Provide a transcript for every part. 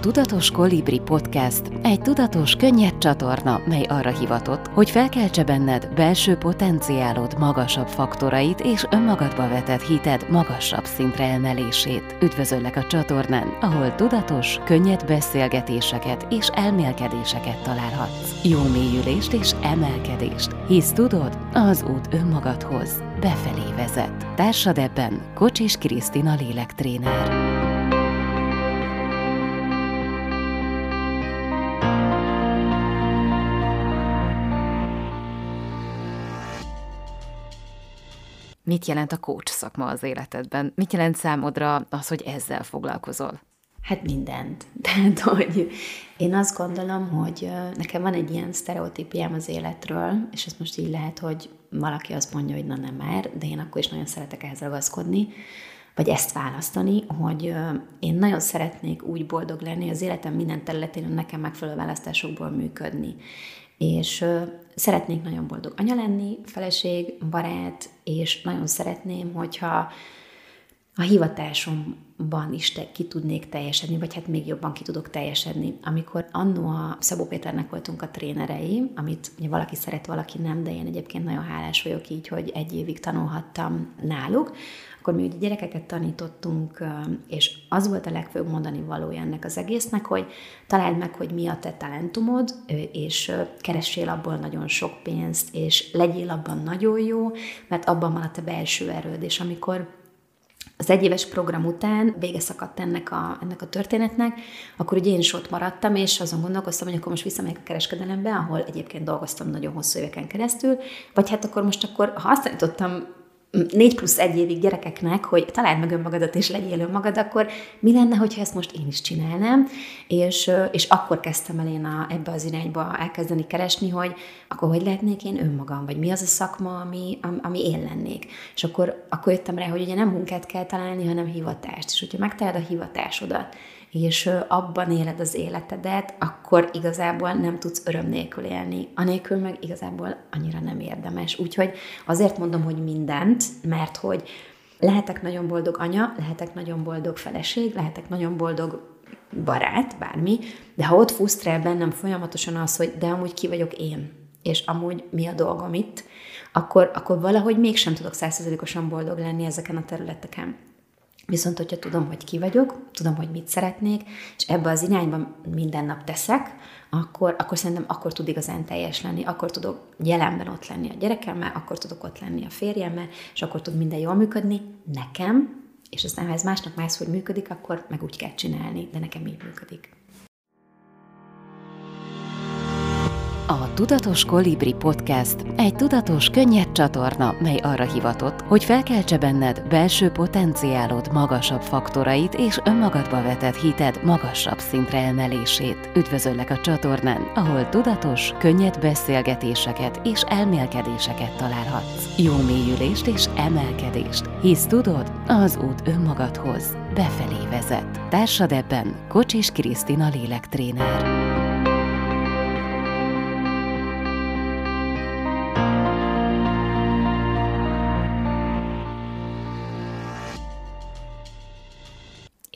Tudatos Kolibri Podcast egy tudatos, könnyed csatorna, mely arra hivatott, hogy felkeltse benned belső potenciálod magasabb faktorait és önmagadba vetett hited magasabb szintre emelését. Üdvözöllek a csatornán, ahol tudatos, könnyed beszélgetéseket és elmélkedéseket találhatsz. Jó mélyülést és emelkedést, hisz tudod, az út önmagadhoz befelé vezet. Társad ebben Kocsis Krisztina lélektréner. Mit jelent a coach szakma az életedben? Mit jelent számodra az, hogy ezzel foglalkozol? Hát mindent. Tehát, hogy én azt gondolom, hogy nekem van egy ilyen sztereotípiám az életről, és ez most így lehet, hogy valaki azt mondja, hogy na nem már, de én akkor is nagyon szeretek ehhez ragaszkodni, vagy ezt választani, hogy én nagyon szeretnék úgy boldog lenni az életem minden területén, hogy nekem megfelelő választásokból működni. És szeretnék nagyon boldog anya lenni, feleség, barát, és nagyon szeretném, hogyha a hivatásomban is te, ki tudnék teljesedni, vagy hát még jobban ki tudok teljesedni. Amikor annó a Szabó Péternek voltunk a trénerei, amit ugye valaki szeret, valaki nem, de én egyébként nagyon hálás vagyok így, hogy egy évig tanulhattam náluk, akkor mi ugye gyerekeket tanítottunk, és az volt a legfőbb mondani valója ennek az egésznek, hogy találd meg, hogy mi a te talentumod, és keressél abból nagyon sok pénzt, és legyél abban nagyon jó, mert abban van a te belső erőd, és amikor az egyéves program után vége szakadt ennek a, ennek a történetnek, akkor ugye én is ott maradtam, és azon gondolkoztam, hogy akkor most visszamegyek a kereskedelembe, ahol egyébként dolgoztam nagyon hosszú éveken keresztül, vagy hát akkor most akkor, ha azt tanítottam négy plusz egy évig gyerekeknek, hogy találd meg önmagadat és legyél önmagad, akkor mi lenne, hogyha ezt most én is csinálnám, és, és akkor kezdtem el én a, ebbe az irányba elkezdeni keresni, hogy akkor hogy lehetnék én önmagam, vagy mi az a szakma, ami, ami én lennék. És akkor, akkor jöttem rá, hogy ugye nem munkát kell találni, hanem hivatást. És hogyha megtalálod a hivatásodat, és abban éled az életedet, akkor igazából nem tudsz öröm nélkül élni. Anélkül meg igazából annyira nem érdemes. Úgyhogy azért mondom, hogy mindent, mert hogy lehetek nagyon boldog anya, lehetek nagyon boldog feleség, lehetek nagyon boldog barát, bármi, de ha ott fusztrál bennem folyamatosan az, hogy de amúgy ki vagyok én, és amúgy mi a dolgom itt, akkor, akkor valahogy mégsem tudok százszerzelékosan boldog lenni ezeken a területeken. Viszont, hogyha tudom, hogy ki vagyok, tudom, hogy mit szeretnék, és ebbe az irányba minden nap teszek, akkor, akkor szerintem akkor tud igazán teljes lenni, akkor tudok jelenben ott lenni a gyerekemmel, akkor tudok ott lenni a férjemmel, és akkor tud minden jól működni nekem, és aztán ha ez másnak máshogy működik, akkor meg úgy kell csinálni, de nekem így működik. Tudatos Kolibri Podcast egy tudatos, könnyed csatorna, mely arra hivatott, hogy felkeltse benned belső potenciálod magasabb faktorait és önmagadba vetett hited magasabb szintre emelését. Üdvözöllek a csatornán, ahol tudatos, könnyed beszélgetéseket és elmélkedéseket találhatsz. Jó mélyülést és emelkedést, hisz tudod, az út önmagadhoz befelé vezet. Társad ebben Kocsis Krisztina lélektréner.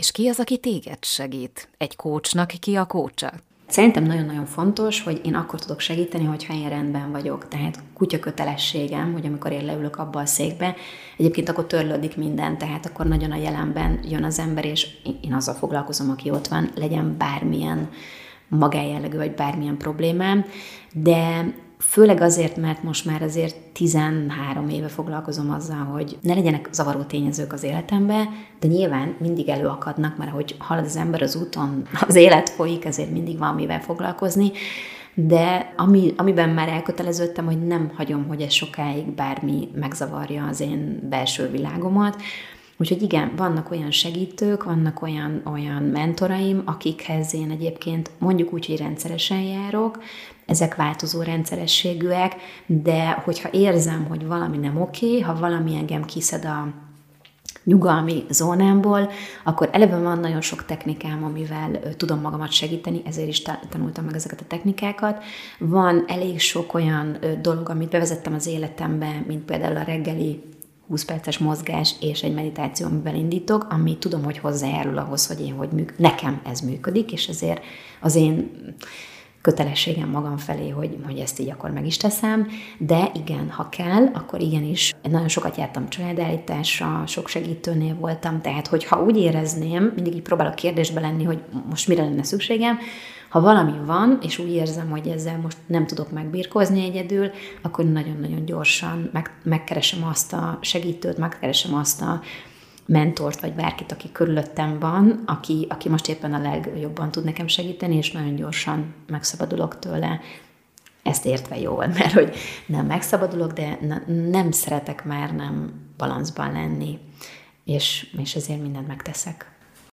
És ki az, aki téged segít? Egy kócsnak ki a kócsa? Szerintem nagyon-nagyon fontos, hogy én akkor tudok segíteni, hogyha én rendben vagyok. Tehát kutya kötelességem, hogy amikor én leülök abba a székbe, egyébként akkor törlődik minden, tehát akkor nagyon a jelenben jön az ember, és én azzal foglalkozom, aki ott van, legyen bármilyen magájellegű, vagy bármilyen problémám, de Főleg azért, mert most már azért 13 éve foglalkozom azzal, hogy ne legyenek zavaró tényezők az életembe, de nyilván mindig előakadnak, mert ahogy halad az ember az úton, az élet folyik, ezért mindig van mivel foglalkozni, de ami, amiben már elköteleződtem, hogy nem hagyom, hogy ez sokáig bármi megzavarja az én belső világomat, Úgyhogy igen, vannak olyan segítők, vannak olyan, olyan mentoraim, akikhez én egyébként mondjuk úgy, hogy rendszeresen járok, ezek változó rendszerességűek, de hogyha érzem, hogy valami nem oké, ha valami engem kiszed a nyugalmi zónámból, akkor eleve van nagyon sok technikám, amivel tudom magamat segíteni, ezért is tanultam meg ezeket a technikákat. Van elég sok olyan dolog, amit bevezettem az életembe, mint például a reggeli 20 perces mozgás és egy meditáció, amivel indítok, ami tudom, hogy hozzájárul ahhoz, hogy én hogy műk, nekem ez működik, és ezért az én kötelességem magam felé, hogy, hogy ezt így akkor meg is teszem, de igen, ha kell, akkor igenis. Nagyon sokat jártam családállításra, sok segítőnél voltam, tehát hogyha úgy érezném, mindig így próbálok kérdésbe lenni, hogy most mire lenne szükségem, ha valami van, és úgy érzem, hogy ezzel most nem tudok megbírkozni egyedül, akkor nagyon-nagyon gyorsan meg, megkeresem azt a segítőt, megkeresem azt a mentort, vagy bárkit, aki körülöttem van, aki, aki most éppen a legjobban tud nekem segíteni, és nagyon gyorsan megszabadulok tőle, ezt értve jól, mert hogy nem megszabadulok, de nem szeretek már nem balanszban lenni, és, és ezért mindent megteszek.